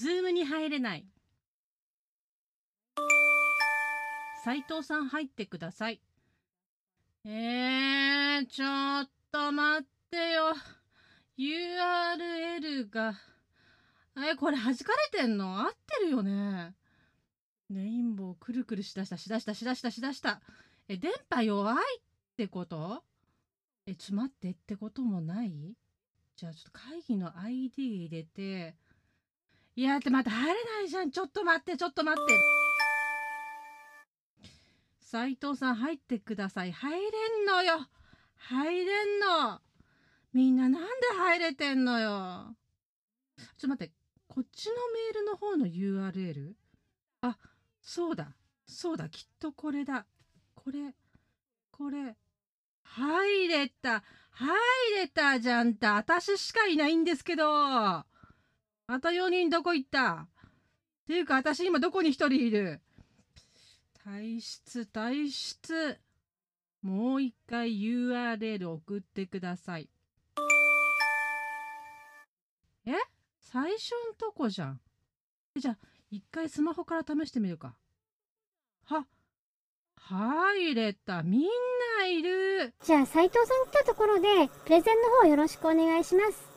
ズームに入れない。斉藤さん入ってください。えー、ちょっと待ってよ。URL が。え、これ弾かれてんの？合ってるよね。レインボーくるくるしだした、しだした、しだした、しだした。え、電波弱いってこと？え、ちょ、待ってってこともない？じゃあちょっと会議の ID 入れて、いや、って待って、入れないじゃん。ちょっと待って、ちょっと待って。斉藤さん入ってください。入れんのよ。入れんの。みんななんで入れてんのよ。ちょっと待って。こっちのメールの方の URL? あ、そうだ。そうだ。きっとこれだ。これ。これ。入れた。入れたじゃんって。私しかいないんですけど。あと4人どこ行った？っていうか、私今どこに1人いる？退出、退出。もう一回 URL 送ってください。え？最初んとこじゃん。じゃあ、一回スマホから試してみるか。は、入れた。みんないる。じゃあ、斉藤さん来たところで、プレゼンの方よろしくお願いします。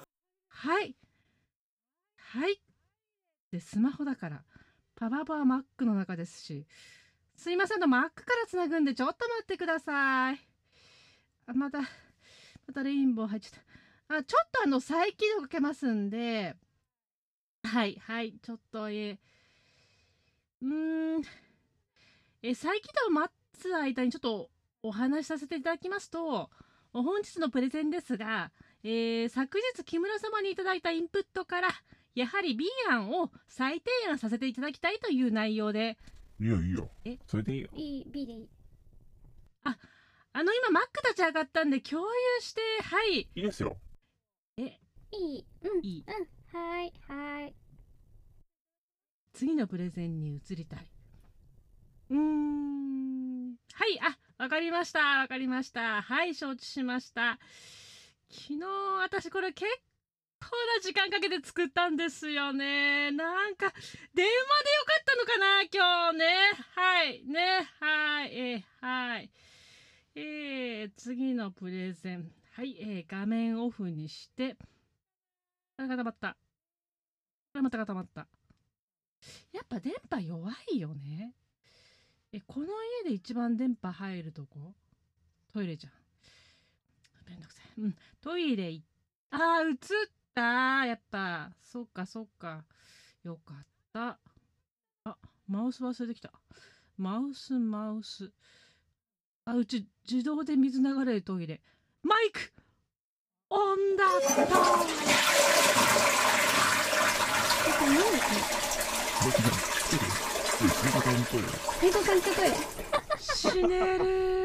はい。はい。で、スマホだから、パワーパーマックの中ですし、すいませんと、マックからつなぐんで、ちょっと待ってください。あ、また、またレインボー入っちゃった。あ、ちょっとあの、再起動かけますんで、はい、はい、ちょっと、えうーん、え、再起動待つ間にちょっとお話しさせていただきますと、本日のプレゼンですが、えー、昨日木村様にいただいたインプットから、やはり B 案を再提案させていただきたいという内容で、いいよ、いいよ。え？それでいいよ。いい、B でいい。あ、あの今マック立ち上がったんで共有して、はい。いいですよ。え、いい、うん、いい。うん、はい、はい。次のプレゼンに移りたい。うーん。はい、あ、わかりました、わかりました。はい、承知しました。昨日、私これ結構な時間かけて作ったんですよね。なんか、電話でよかったのかな今日ね。はい。ね。はい。えー、はい。えー、次のプレゼン。はい。えー、画面オフにして。あ、固まった。これまた固まった。やっぱ電波弱いよね。え、この家で一番電波入るとこ？トイレじゃん。めんどくさい。うん。トイレ行っあー、映っやっぱ。そっか、そっか。よかった。あ、マウス忘れてきた。マウス、マウス。あ、うち、自動で水流れるトイレ。マイクオンだったえ、これ何トイレ。水道管トイレ。死ねる